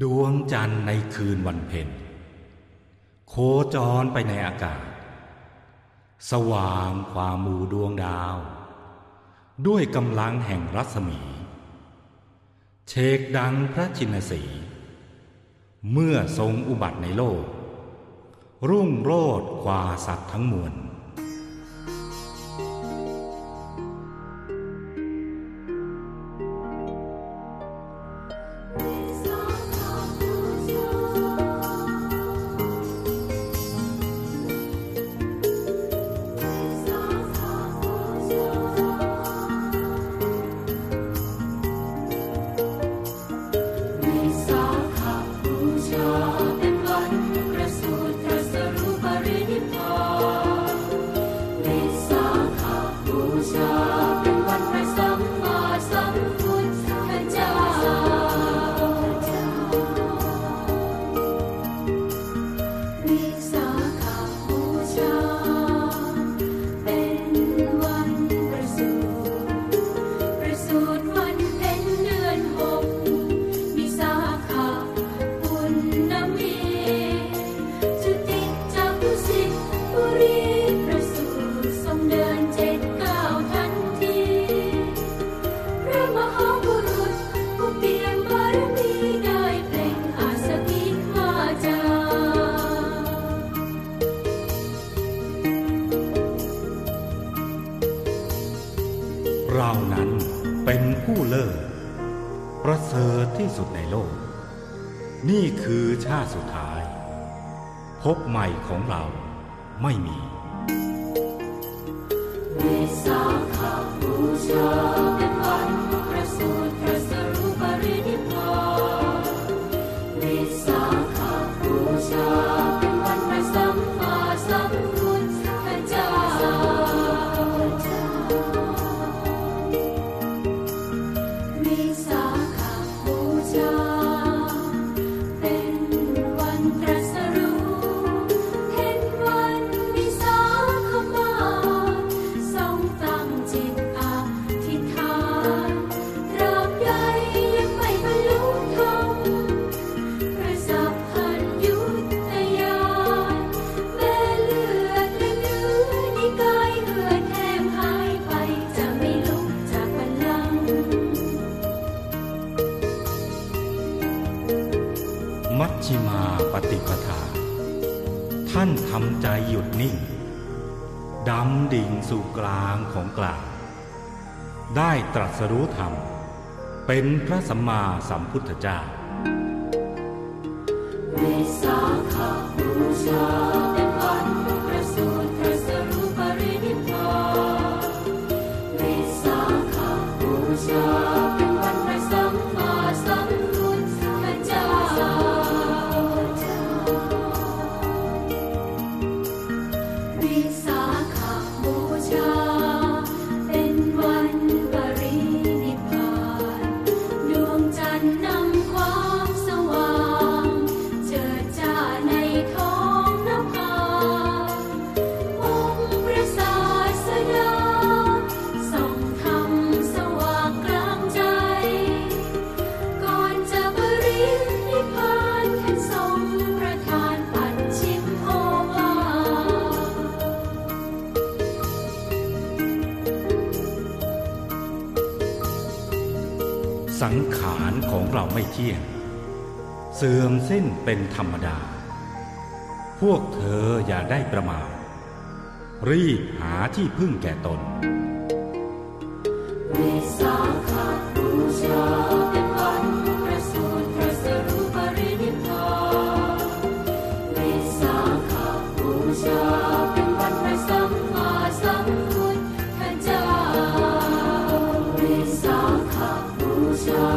ดวงจันทร์ในคืนวันเพ็ญโคจรไปในอากาศ สว่างความมูดวงดาว ด้วยกำลังแห่งรัศมี เชกดังพระชินสี เมื่อทรงอุบัติในโลก รุ่งโรดกว่าสัตว์ทั้งมวล เป็นผู้เลิศประเสริฐที่สุดในโลก นี่คือชาติสุดท้าย พบใหม่ของเราไม่มีวิส มัชชิมาปฏิปทา ท่านทำใจหยุดนิ่งดำดิ่งสู่กลางของกลาง ได้ตรัสรู้ธรรม เป็นพระสัมมาสัมพุทธเจ้า สังขารของเราไม่เที่ยง เสื่อมสิ้นเป็นธรรมดา พวกเธออย่าได้ประมาทรีบหาที่พึ่งแก่ตนวิสาขบูชา time.